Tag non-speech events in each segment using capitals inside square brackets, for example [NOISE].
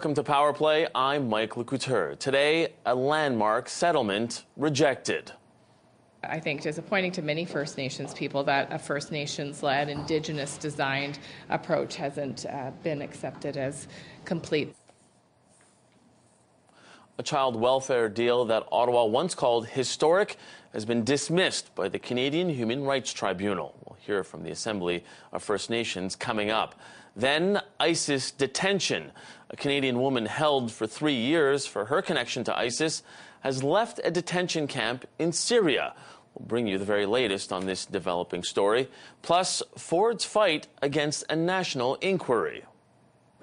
Welcome to Power Play. I'm Mike LeCouture. Today, a landmark settlement rejected. I think disappointing to many First Nations people that a First Nations led, Indigenous designed approach hasn't uh, been accepted as complete. A child welfare deal that Ottawa once called historic has been dismissed by the Canadian Human Rights Tribunal. We'll hear from the Assembly of First Nations coming up. Then, ISIS detention. A Canadian woman held for three years for her connection to ISIS has left a detention camp in Syria. We'll bring you the very latest on this developing story, plus Ford's fight against a national inquiry.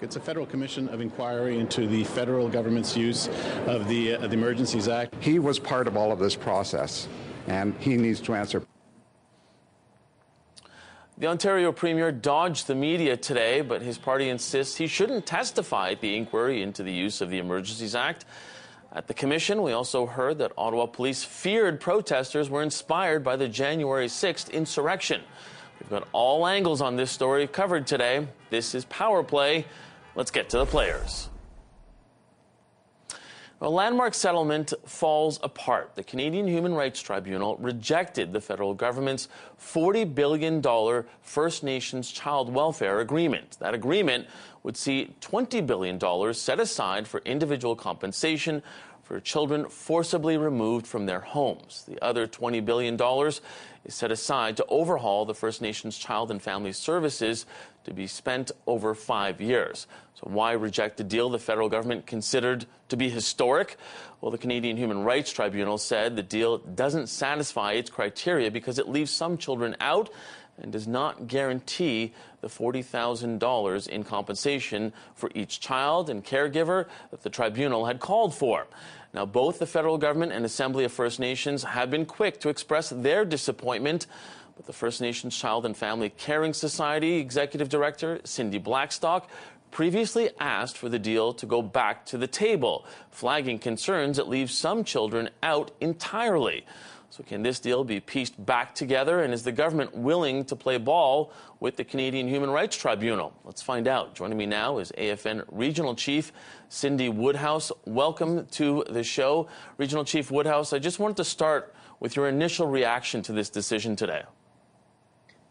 It's a federal commission of inquiry into the federal government's use of the, uh, the Emergencies Act. He was part of all of this process, and he needs to answer. The Ontario Premier dodged the media today, but his party insists he shouldn't testify at the inquiry into the use of the Emergencies Act. At the commission, we also heard that Ottawa police feared protesters were inspired by the January 6th insurrection. We've got all angles on this story covered today. This is Power Play. Let's get to the players. A landmark settlement falls apart. The Canadian Human Rights Tribunal rejected the federal government's $40 billion First Nations Child Welfare Agreement. That agreement would see $20 billion set aside for individual compensation for children forcibly removed from their homes. The other $20 billion is set aside to overhaul the First Nations Child and Family Services to be spent over five years. So, why reject a deal the federal government considered to be historic? Well, the Canadian Human Rights Tribunal said the deal doesn't satisfy its criteria because it leaves some children out and does not guarantee the $40,000 in compensation for each child and caregiver that the tribunal had called for. Now, both the federal government and Assembly of First Nations have been quick to express their disappointment but the First Nations Child and Family Caring Society Executive Director Cindy Blackstock previously asked for the deal to go back to the table, flagging concerns it leaves some children out entirely. So, can this deal be pieced back together? And is the government willing to play ball with the Canadian Human Rights Tribunal? Let's find out. Joining me now is AFN Regional Chief Cindy Woodhouse. Welcome to the show. Regional Chief Woodhouse, I just wanted to start with your initial reaction to this decision today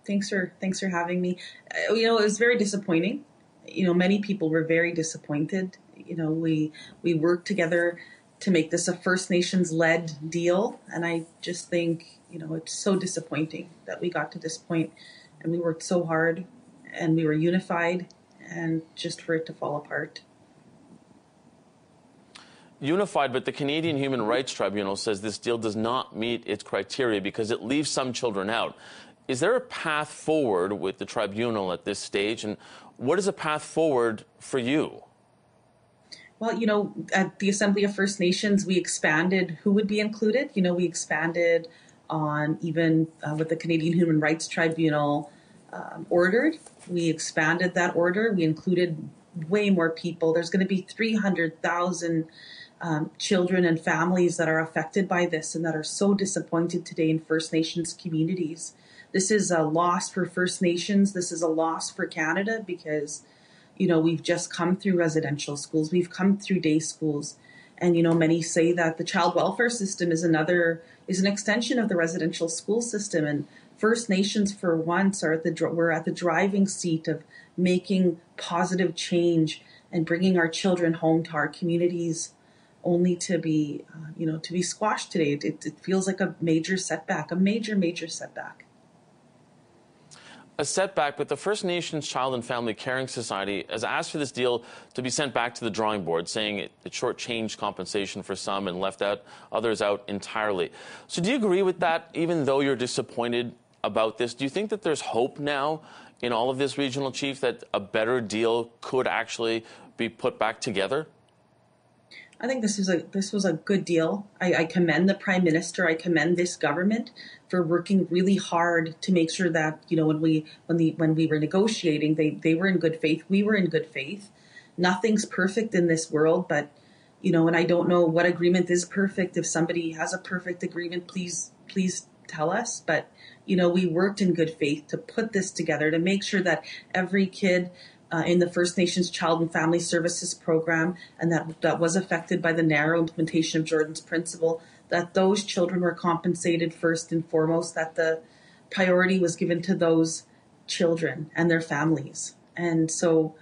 thanks for thanks for having me. Uh, you know, it was very disappointing. You know, many people were very disappointed. You know, we we worked together to make this a First Nations led deal, and I just think you know it's so disappointing that we got to this point, and we worked so hard, and we were unified, and just for it to fall apart unified, but the Canadian Human Rights Tribunal says this deal does not meet its criteria because it leaves some children out. Is there a path forward with the tribunal at this stage? And what is a path forward for you? Well, you know, at the Assembly of First Nations, we expanded who would be included. You know, we expanded on even uh, what the Canadian Human Rights Tribunal um, ordered. We expanded that order. We included way more people. There's going to be 300,000 um, children and families that are affected by this and that are so disappointed today in First Nations communities. This is a loss for First Nations. This is a loss for Canada because, you know, we've just come through residential schools, we've come through day schools. And, you know, many say that the child welfare system is another, is an extension of the residential school system. And First Nations, for once, are at the, we're at the driving seat of making positive change and bringing our children home to our communities only to be, uh, you know, to be squashed today. It, it, feels like a major setback, a major, major setback a setback, but the First Nations Child and Family Caring Society has asked for this deal to be sent back to the drawing board, saying it, it shortchanged compensation for some and left out others out entirely. So, do you agree with that? Even though you're disappointed about this, do you think that there's hope now in all of this, regional chief, that a better deal could actually be put back together? I think this is a this was a good deal. I, I, commend the prime minister. I commend this government for working really hard to make sure that you know when we when the when we were negotiating, they they were in good faith. We were in good faith. Nothing's perfect in this world, but you know, and I don't know what agreement is perfect. If somebody has a perfect agreement, please please tell us. But you know, we worked in good faith to put this together to make sure that every kid uh, in the First Nations Child and Family Services Program, and that, that was affected by the narrow implementation of Jordan's principle, that those children were compensated first and foremost, that the priority was given to those children and their families. And so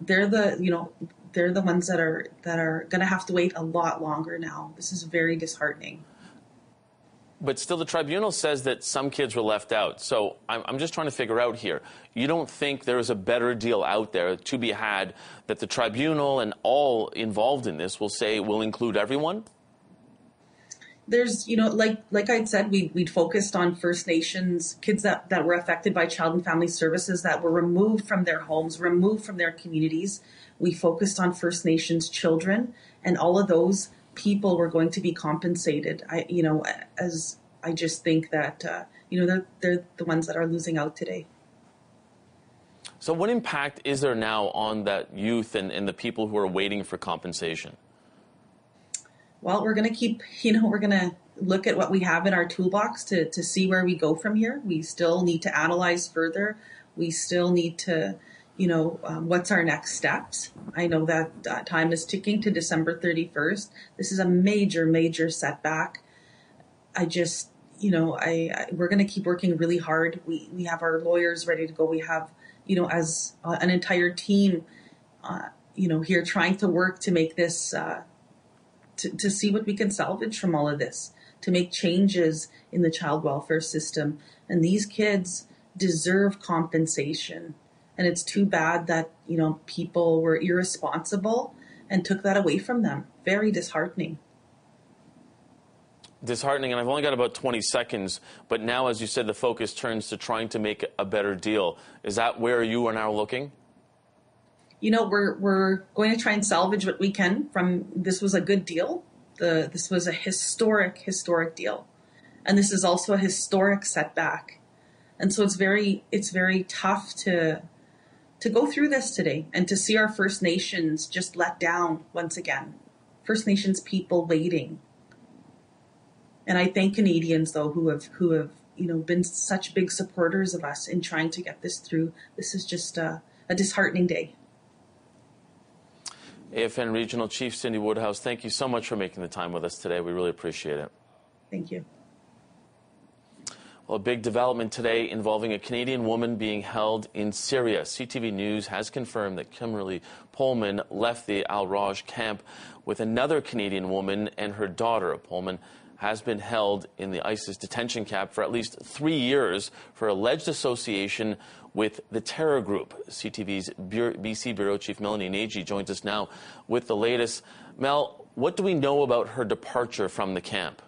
they're the, you know, they're the ones that are that are going to have to wait a lot longer now. This is very disheartening. But still, the tribunal says that some kids were left out. So I'm, I'm, just trying to figure out here. You don't think there is a better deal out there to be had that the tribunal and all involved in this will say will include everyone? There's, you know, like like I said, we we'd focused on First Nations kids that, that were affected by child and family services that were removed from their homes, removed from their communities. We focused on First Nations children, and all of those people were going to be compensated. I, you know, as I just think that uh, you know they're they're the ones that are losing out today. So, what impact is there now on that youth and, and the people who are waiting for compensation? Well, we're going to keep, [LAUGHS] you know, we're going to look at what we have in our toolbox to, to see where we go from here. We still need to analyze further. We still need to you know, um, what's our next steps? I know that uh, time is ticking to December 31st. This is a major, major setback. I just, you know, I, I we're going to keep working really hard. We we have our lawyers ready to go. We have, you know, as uh, an entire team, uh, you know, here trying to work to make this, uh, to to see what we can salvage from all of this, to make changes in the child welfare system. And these kids deserve compensation and it's too bad that, you know, people were irresponsible and took that away from them. Very disheartening. Disheartening, and I've only got about 20 seconds, but now, as you said, the focus turns to trying to make a better deal. Is that where you are now looking? You know, we're, we're going to try and salvage what we can from this was a good deal. The, this was a historic, historic deal. And this is also a historic setback. And so it's very, it's very tough to, to go through this today and to see our First Nations just let down once again. First Nations people waiting. And I thank Canadians though who have who have you know been such big supporters of us in trying to get this through. This is just a, a disheartening day. AFN Regional Chief Cindy Woodhouse, thank you so much for making the time with us today. We really appreciate it. Thank you. Well, a big development today involving a Canadian woman being held in Syria. CTV News has confirmed that Kimberly Polman left the Al Roj camp with another Canadian woman and her daughter. Polman has been held in the ISIS detention camp for at least three years for alleged association with the terror group. CTV's BC Bureau Chief Melanie Nagy joins us now with the latest. Mel, what do we know about her departure from the camp?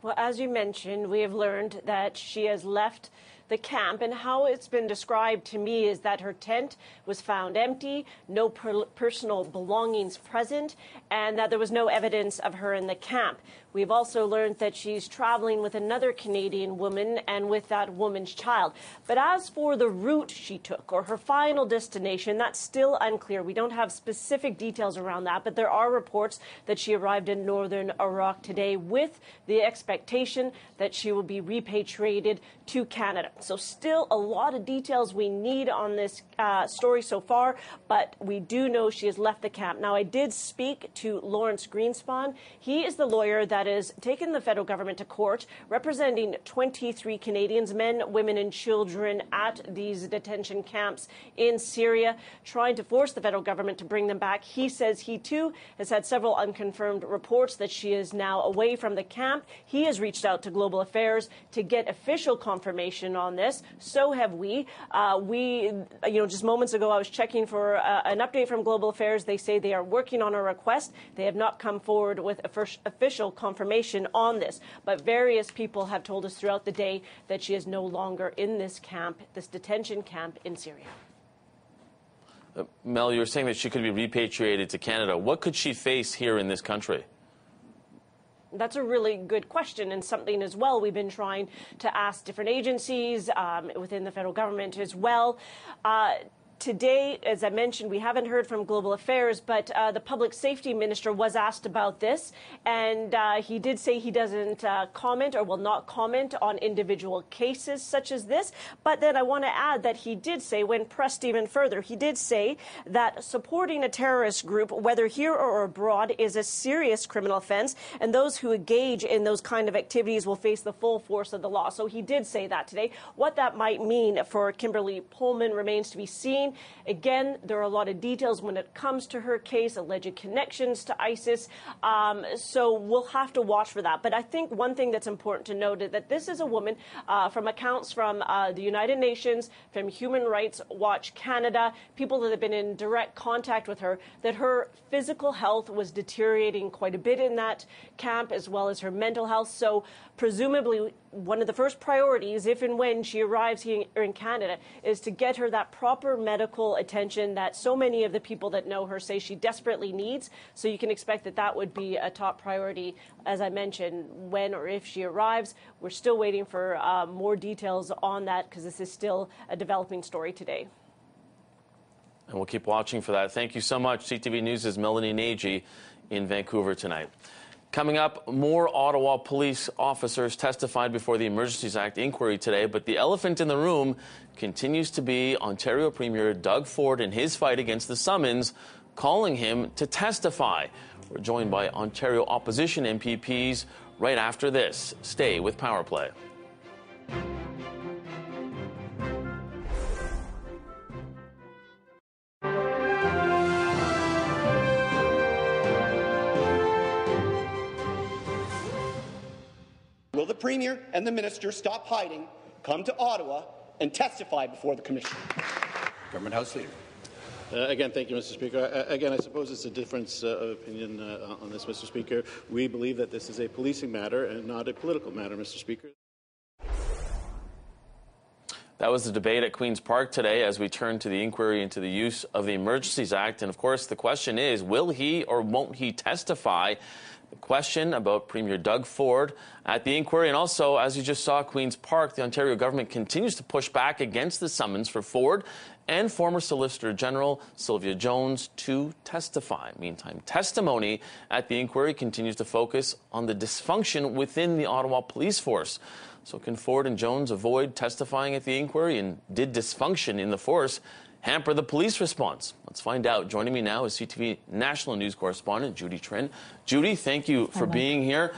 Well, as you mentioned, we have learned that she has left the camp. And how it's been described to me is that her tent was found empty, no per personal belongings present, and that there was no evidence of her in the camp. We've also learned that she's traveling with another Canadian woman and with that woman's child. But as for the route she took or her final destination, that's still unclear. We don't have specific details around that, but there are reports that she arrived in northern Iraq today with the expectation that she will be repatriated to Canada. So, still a lot of details we need on this uh, story so far, but we do know she has left the camp. Now, I did speak to Lawrence Greenspan. He is the lawyer that has taken the federal government to court, representing 23 Canadians, men, women, and children at these detention camps in Syria, trying to force the federal government to bring them back. He says he too has had several unconfirmed reports that she is now away from the camp. He has reached out to Global Affairs to get official confirmation on this. So have we. Uh, we, you know, just moments ago, I was checking for uh, an update from Global Affairs. They say they are working on a request. They have not come forward with official confirmation on this. But various people have told us throughout the day that she is no longer in this camp, this detention camp in Syria. Uh, Mel, you were saying that she could be repatriated to Canada. What could she face here in this country? That's a really good question, and something as well we've been trying to ask different agencies um, within the federal government as well. Uh, today, as I mentioned, we haven't heard from Global Affairs, but uh, the public safety minister was asked about this, and uh, he did say he doesn't uh, comment or will not comment on individual cases such as this. But then I want to add that he did say, when pressed even further, he did say that supporting a terrorist group, whether here or abroad, is a serious criminal offense, and those who engage in those kind of activities will face the full force of the law. So he did say that today. What that might mean for Kimberly Polman remains to be seen. Again, there are a lot of details when it comes to her case, alleged connections to ISIS. Um, so we'll have to watch for that. But I think one thing that's important to note is that this is a woman uh, from accounts from uh, the United Nations, from Human Rights Watch Canada, people that have been in direct contact with her, that her physical health was deteriorating quite a bit in that camp, as well as her mental health. So presumably one of the first priorities, if and when she arrives here in Canada, is to get her that proper medical attention that so many of the people that know her say she desperately needs. So you can expect that that would be a top priority, as I mentioned, when or if she arrives. We're still waiting for uh, more details on that because this is still a developing story today. And we'll keep watching for that. Thank you so much. CTV News' is Melanie Nagy in Vancouver tonight. Coming up, more Ottawa police officers testified before the Emergencies Act inquiry today, but the elephant in the room continues to be Ontario Premier Doug Ford and his fight against the summons, calling him to testify. We're joined by Ontario opposition MPPs right after this. Stay with Power Play. Premier and the Minister stop hiding, come to Ottawa, and testify before the Commission? Government House Leader. Uh, again, thank you, Mr. Speaker. Uh, again, I suppose it's a difference uh, of opinion uh, on this, Mr. Speaker. We believe that this is a policing matter and not a political matter, Mr. Speaker. That was the debate at Queen's Park today as we turn to the inquiry into the use of the Emergencies Act. And of course, the question is will he or won't he testify? The question about Premier Doug Ford at the inquiry, and also, as you just saw, Queen's Park, the Ontario government continues to push back against the summons for Ford and former Solicitor General Sylvia Jones to testify. Meantime, testimony at the inquiry continues to focus on the dysfunction within the Ottawa police force. So, can Ford and Jones avoid testifying at the inquiry? And did dysfunction in the force hamper the police response? Let's find out. Joining me now is CTV national news correspondent Judy Trinh. Judy, thank you for being here.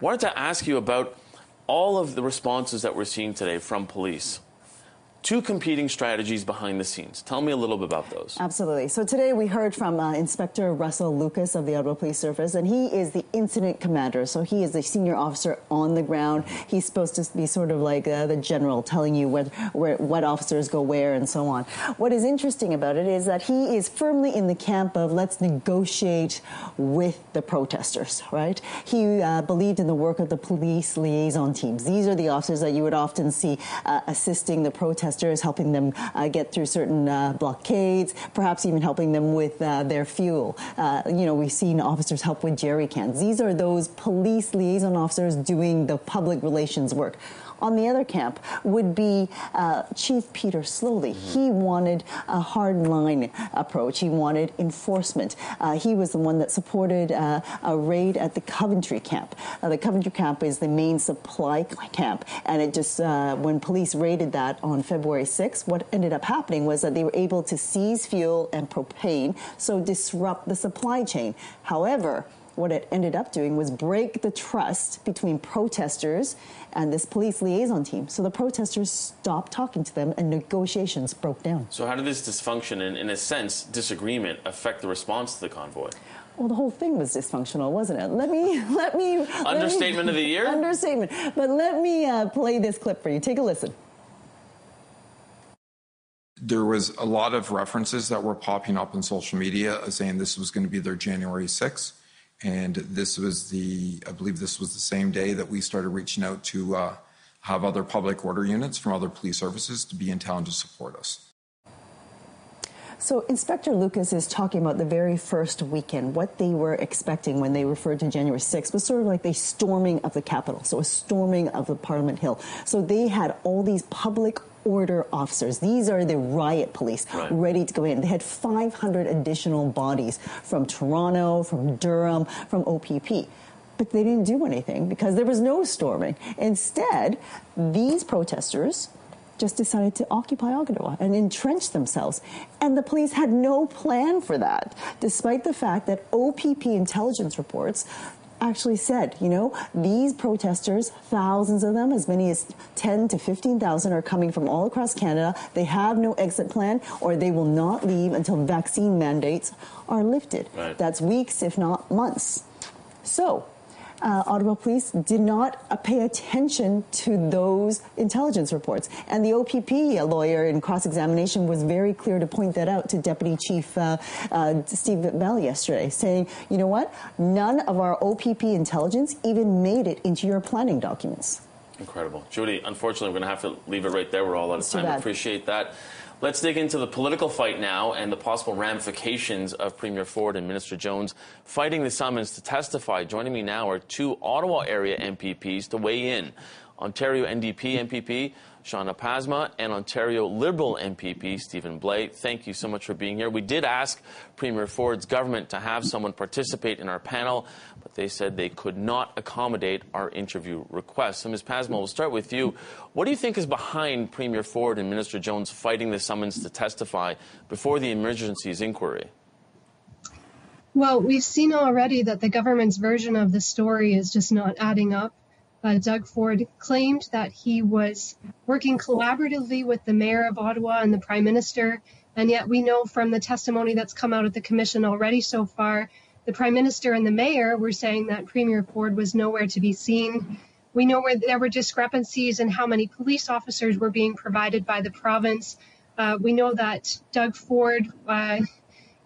Wanted to ask you about all of the responses that we're seeing today from police two competing strategies behind the scenes. Tell me a little bit about those. Absolutely. So today we heard from uh, Inspector Russell Lucas of the Ottawa Police Service, and he is the incident commander. So he is the senior officer on the ground. He's supposed to be sort of like uh, the general, telling you where, where, what officers go where and so on. What is interesting about it is that he is firmly in the camp of let's negotiate with the protesters. Right? He uh, believed in the work of the police liaison teams. These are the officers that you would often see uh, assisting the protesters helping them uh, get through certain uh, blockades, perhaps even helping them with uh, their fuel. Uh, you know, we've seen officers help with jerry cans. These are those police liaison officers doing the public relations work on the other camp would be uh, Chief Peter Sloly. Mm-hmm. He wanted a hard line approach. He wanted enforcement. Uh, he was the one that supported uh, a raid at the Coventry camp. Uh, the Coventry camp is the main supply camp, and it just uh, when police raided that on February 6th, what ended up happening was that they were able to seize fuel and propane, so disrupt the supply chain. However, what it ended up doing was break the trust between protesters and this police liaison team. So the protesters stopped talking to them and negotiations broke down. So, how did this dysfunction and, in a sense, disagreement affect the response to the convoy? Well, the whole thing was dysfunctional, wasn't it? Let me, [LAUGHS] let me. Understatement let me, of the year? Understatement. But let me uh, play this clip for you. Take a listen. There was a lot of references that were popping up in social media saying this was going to be their January 6th. And this was the, I believe this was the same day that we started reaching out to uh, have other public order units from other police services to be in town to support us. So Inspector Lucas is talking about the very first weekend. What they were expecting when they referred to January 6th was sort of like a storming of the Capitol, so a storming of the Parliament Hill. So they had all these public order officers. These are the riot police right. ready to go in. They had 500 additional bodies from Toronto, from Durham, from OPP but they didn't do anything because there was no storming. Instead, these protesters just decided to occupy Ottawa and entrench themselves. And the police had no plan for that, despite the fact that OPP intelligence reports actually said, you know, these protesters, thousands of them, as many as 10 to 15,000 are coming from all across Canada. They have no exit plan or they will not leave until vaccine mandates are lifted. Right. That's weeks, if not months. So, uh, Ottawa Police did not uh, pay attention to those intelligence reports. And the OPP lawyer in cross examination was very clear to point that out to Deputy Chief uh, uh Steve Bell yesterday, saying, you know what? None of our OPP intelligence even made it into your planning documents. Incredible. Judy, unfortunately, we're going to have to leave it right there. We're all out of time. Appreciate that. Let's dig into the political fight now and the possible ramifications of Premier Ford and Minister Jones fighting the summons to testify. Joining me now are two Ottawa area MPPs to weigh in. Ontario NDP MPP Chandra Pasma and Ontario Liberal MPP Stephen Blais. Thank you so much for being here. We did ask Premier Ford's government to have someone participate in our panel, but they said they could not accommodate our interview request. So, Ms. Pasma, we'll start with you. What do you think is behind Premier Ford and Minister Jones fighting the summons to testify before the emergencies inquiry? Well, we've seen already that the government's version of the story is just not adding up uh, Doug Ford claimed that he was working collaboratively with the mayor of Ottawa and the prime minister. And yet, we know from the testimony that's come out of the commission already so far, the prime minister and the mayor were saying that Premier Ford was nowhere to be seen. We know where there were discrepancies in how many police officers were being provided by the province. Uh, we know that Doug Ford uh,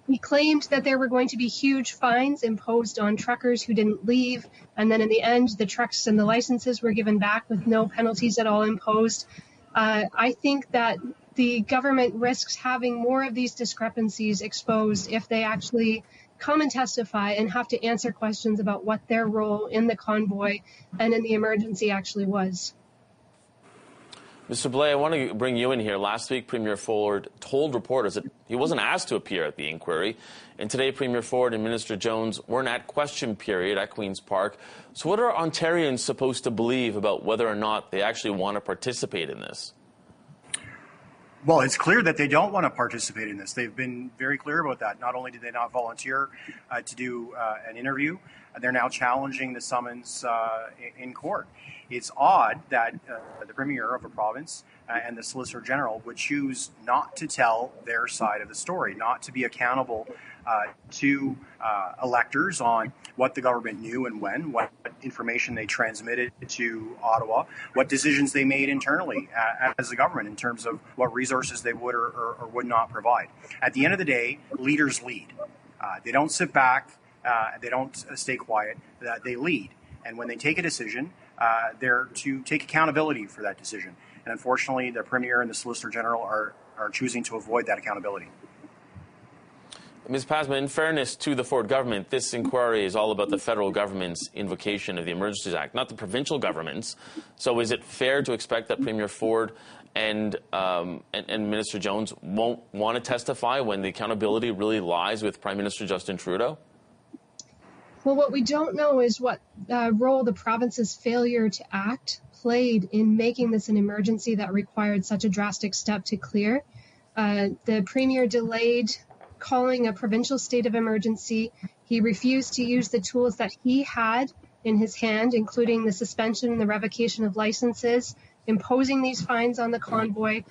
he claimed that there were going to be huge fines imposed on truckers who didn't leave. And then in the end, the trucks and the licenses were given back with no penalties at all imposed. Uh, I think that the government risks having more of these discrepancies exposed if they actually come and testify and have to answer questions about what their role in the convoy and in the emergency actually was. Mr. Blais, I want to bring you in here. Last week, Premier Ford told reporters that he wasn't asked to appear at the inquiry. And today, Premier Ford and Minister Jones weren't at question period at Queen's Park. So, what are Ontarians supposed to believe about whether or not they actually want to participate in this? Well, it's clear that they don't want to participate in this. They've been very clear about that. Not only did they not volunteer uh, to do uh, an interview, they're now challenging the summons uh, in court. It's odd that uh, the premier of a province uh, and the solicitor general would choose not to tell their side of the story, not to be accountable uh, to uh, electors on what the government knew and when, what information they transmitted to Ottawa, what decisions they made internally uh, as a government in terms of what resources they would or, or, or, would not provide. At the end of the day, leaders lead. Uh, they don't sit back, they don't stay quiet, they lead. And when they take a decision, uh, they're to take accountability for that decision. And unfortunately, the Premier and the Solicitor General are, are choosing to avoid that accountability. Ms. Pasma, in fairness to the Ford government, this inquiry is all about the federal government's invocation of the Emergencies Act, not the provincial government's. So is it fair to expect that Premier Ford and, um, and, and, Minister Jones won't want to testify when the accountability really lies with Prime Minister Justin Trudeau? Well, what we don't know is what uh, role the province's failure to act played in making this an emergency that required such a drastic step to clear. Uh, the premier delayed calling a provincial state of emergency. He refused to use the tools that he had in his hand, including the suspension and the revocation of licenses, imposing these fines on the convoy,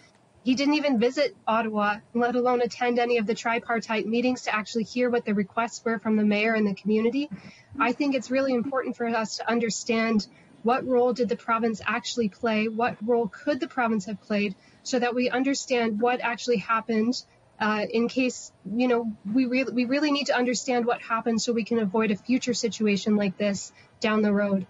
he didn't even visit Ottawa, let alone attend any of the tripartite meetings to actually hear what the requests were from the mayor and the community. I think it's really important for us to understand what role did the province actually play? What role could the province have played so that we understand what actually happened uh, in case, you know, we, re- we really need to understand what happened so we can avoid a future situation like this down the road.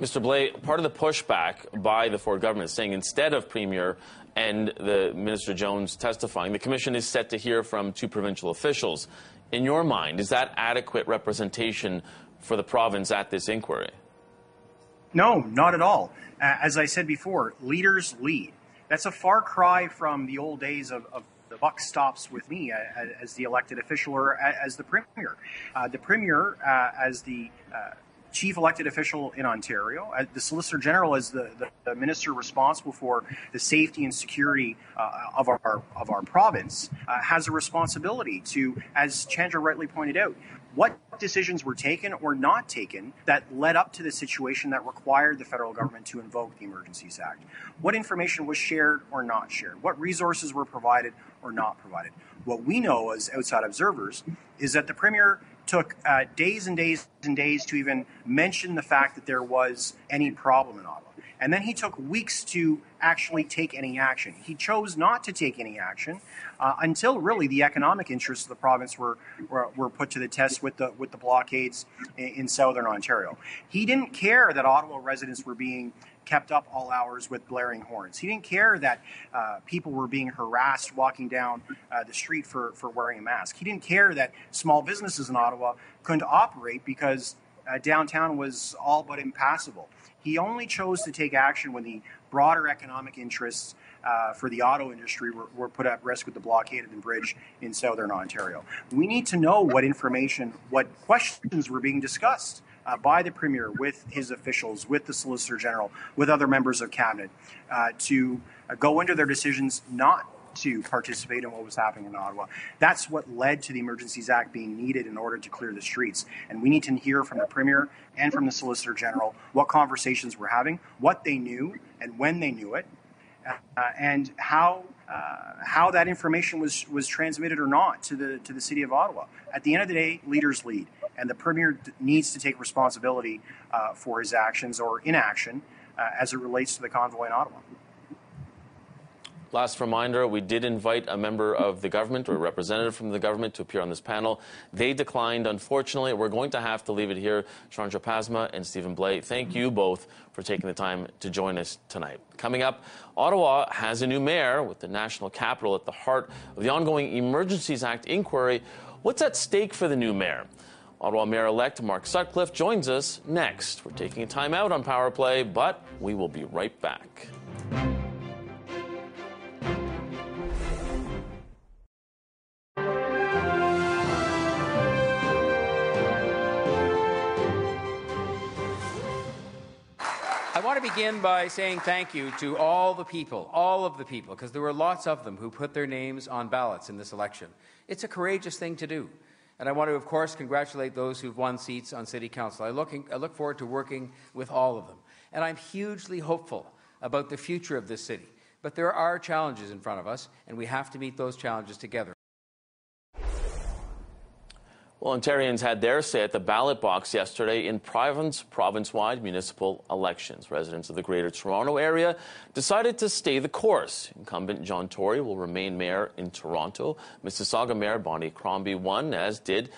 Mr. Blais, part of the pushback by the Ford government is saying instead of Premier and the Minister Jones testifying, the Commission is set to hear from two provincial officials. In your mind, is that adequate representation for the province at this inquiry? No, not at all. Uh, as I said before, leaders lead. That's a far cry from the old days of, of the buck stops with me uh, as the elected official or as the premier. Uh, the premier, uh, as the uh, chief elected official in Ontario, uh, the Solicitor General as the, the, the, minister responsible for the safety and security uh, of our of our province, has a responsibility to, as Chandra rightly pointed out, what decisions were taken or not taken that led up to the situation that required the federal government to invoke the Emergencies Act. What information was shared or not shared? What resources were provided or not provided? What we know as outside observers is that the Premier took uh, days and days and days to even mention the fact that there was any problem in Ottawa. And then he took weeks to actually take any action. He chose not to take any action uh, until really the economic interests of the province were, were, were, put to the test with the, with the blockades in, in southern Ontario. He didn't care that Ottawa residents were being kept up all hours with blaring horns. He didn't care that uh, people were being harassed walking down uh, the street for, for wearing a mask. He didn't care that small businesses in Ottawa couldn't operate because uh, downtown was all but impassable. He only chose to take action when the broader economic interests uh, for the auto industry were, were, put at risk with the blockade of the bridge in southern Ontario. We need to know what information, what questions were being discussed uh, by the Premier with his officials, with the Solicitor General, with other members of Cabinet uh, to go into their decisions not to participate in what was happening in Ottawa. That's what led to the Emergencies Act being needed in order to clear the streets. And we need to hear from the Premier and from the Solicitor General what conversations we're having, what they knew, and when they knew it, uh, and how uh, how that information was was transmitted or not to the to the city of Ottawa. At the end of the day, leaders lead, and the premier needs to take responsibility uh, for his actions or inaction uh, as it relates to the convoy in Ottawa. Last reminder, we did invite a member of the government or a representative from the government to appear on this panel. They declined, unfortunately. We're going to have to leave it here. Chandra Pasma and Stephen Blais, thank you both for taking the time to join us tonight. Coming up, Ottawa has a new mayor with the national capital at the heart of the ongoing Emergencies Act inquiry. What's at stake for the new mayor? Ottawa Mayor elect Mark Sutcliffe joins us next. We're taking a time out on Power Play, but we will be right back. Begin by saying thank you to all the people, all of the people, because there were lots of them who put their names on ballots in this election. It's a courageous thing to do. And I want to, of course, congratulate those who've won seats on City Council. I, looking, I look forward to working with all of them. And I'm hugely hopeful about the future of this city. But there are challenges in front of us, and we have to meet those challenges together. Well, Ontarians had their say at the ballot box yesterday in province province-wide municipal elections. Residents of the Greater Toronto Area decided to stay the course. Incumbent John Tory will remain mayor in Toronto. Mississauga Mayor Bonnie Crombie won, as did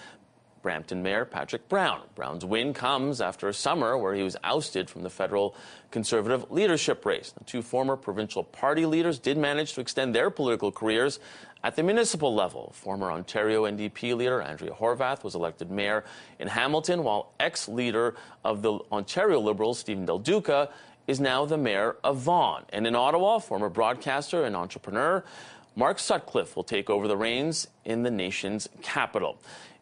Brampton Mayor Patrick Brown. Brown's win comes after a summer where he was ousted from the federal Conservative leadership race. The two former provincial party leaders did manage to extend their political careers at the municipal level. Former Ontario NDP leader Andrea Horwath was elected mayor in Hamilton, while ex leader of the Ontario Liberals, Steven Del Duca, is now the mayor of Vaughan. And in Ottawa, former broadcaster and entrepreneur Mark Sutcliffe will take over the reins in the nation's capital.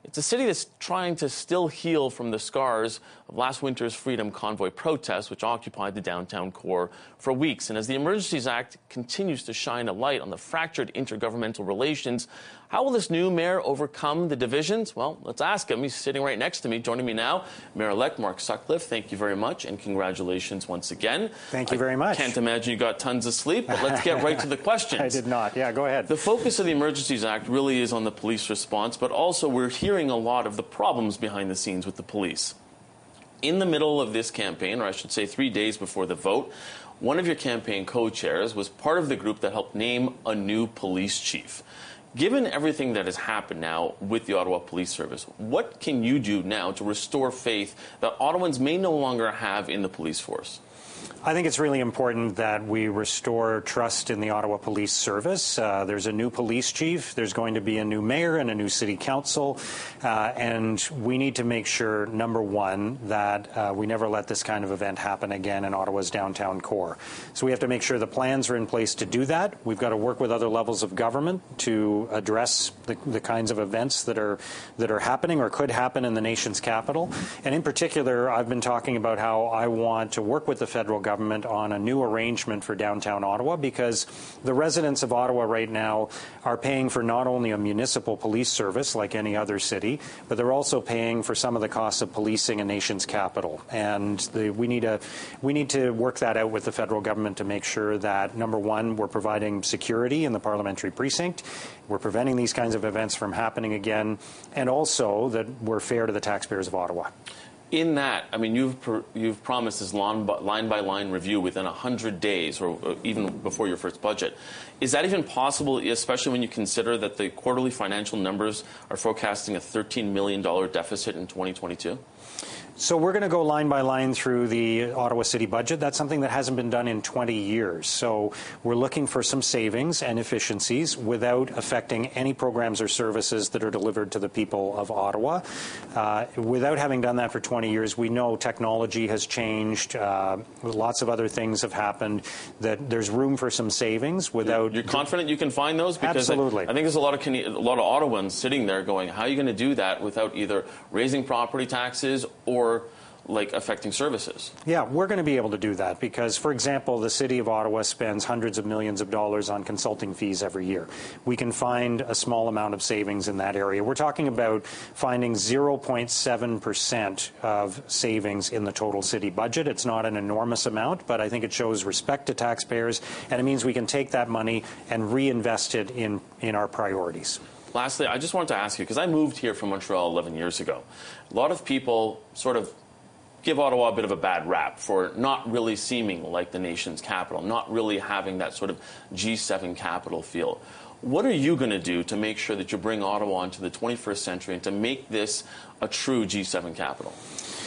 It's a city that's trying to still heal from the scars of last winter's Freedom Convoy protests, which occupied the downtown core for weeks. And as the Emergencies Act continues to shine a light on the fractured intergovernmental relations, how will this new mayor overcome the divisions? Well, let's ask him. He's sitting right next to me. Joining me now, Mayor-elect Mark Sutcliffe. Thank you very much, and congratulations once again. Thank you very much. I can't imagine you got tons of sleep, but let's get right to the [LAUGHS] questions. I did not. Yeah, go ahead. The focus of the Emergencies Act really is on the police response, but also we're hearing a lot of the problems behind the scenes with the police. In the middle of this campaign, or I should say three days before the vote, one of your campaign co-chairs was part of the group that helped name a new police chief. Given everything that has happened now with the Ottawa Police Service, what can you do now to restore faith that Ottawans may no longer have in the police force? I think it's really important that we restore trust in the Ottawa Police Service. Uh, there's a new police chief, there's going to be a new mayor and a new city council, uh, and we need to make sure, number one, that uh, we never let this kind of event happen again in Ottawa's downtown core. So we have to make sure the plans are in place to do that. We've got to work with other levels of government to address the, the kinds of events that are that are happening or could happen in the nation's capital. And in particular, I've been talking about how I want to work with the federal government government on a new arrangement for downtown Ottawa because the residents of Ottawa right now are paying for not only a municipal police service like any other city, but they're also paying for some of the costs of policing a nation's capital. And the, we need to we need to work that out with the federal government to make sure that number one, we're providing security in the parliamentary precinct, we're preventing these kinds of events from happening again, and also that we're fair to the taxpayers of Ottawa in that, I mean, you've you've promised this line by line review within hundred days, or even before your first budget. Is that even possible, especially when you consider that the quarterly financial numbers are forecasting a $13 million deficit in 2022? So we're going to go line by line through the Ottawa City budget. That's something that hasn't been done in 20 years. So we're looking for some savings and efficiencies without affecting any programs or services that are delivered to the people of Ottawa. Uh, without having done that for 20 years, we know technology has changed. Uh, lots of other things have happened. That there's room for some savings without. You're, you're confident you can find those because absolutely. I, I think there's a lot of a lot of Ottawans sitting there going, "How are you going to do that without either raising property taxes or like affecting services. Yeah, we're going to be able to do that because, for example, the city of Ottawa spends hundreds of millions of dollars on consulting fees every year. We can find a small amount of savings in that area. We're talking about finding 0.7% of savings in the total city budget. It's not an enormous amount, but I think it shows respect to taxpayers, and it means we can take that money and reinvest it in, in our priorities. Lastly, I just wanted to ask you because I moved here from Montreal 11 years ago. A lot of people sort of give Ottawa a bit of a bad rap for not really seeming like the nation's capital, not really having that sort of G7 capital feel. What are you going to do to make sure that you bring Ottawa into the 21st century and to make this a true G7 capital?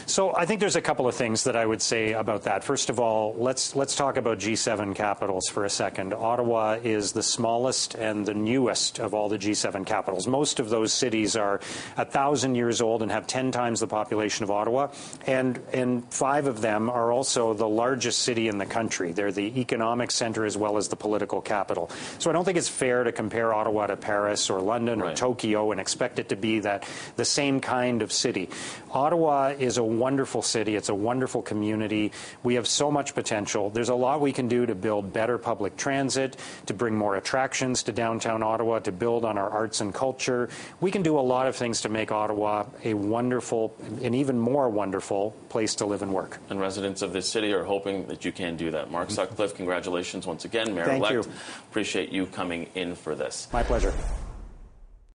So I think there's a couple of things that I would say about that. First of all, let's let's talk about G7 capitals for a second. Ottawa is the smallest and the newest of all the G7 capitals. Most of those cities are a thousand years old and have ten times the population of Ottawa, and and five of them are also the largest city in the country. They're the economic center as well as the political capital. So I don't think it's fair to compare Ottawa to Paris or London right. or Tokyo and expect it to be that the same kind of city. Ottawa is a wonderful city. It's a wonderful community. We have so much potential. There's a lot we can do to build better public transit, to bring more attractions to downtown Ottawa, to build on our arts and culture. We can do a lot of things to make Ottawa a wonderful, an even more wonderful place to live and work. And residents of this city are hoping that you can do that. Mark Sutcliffe, congratulations once again, Mayor-elect. Thank you. Appreciate you coming in for this. My pleasure.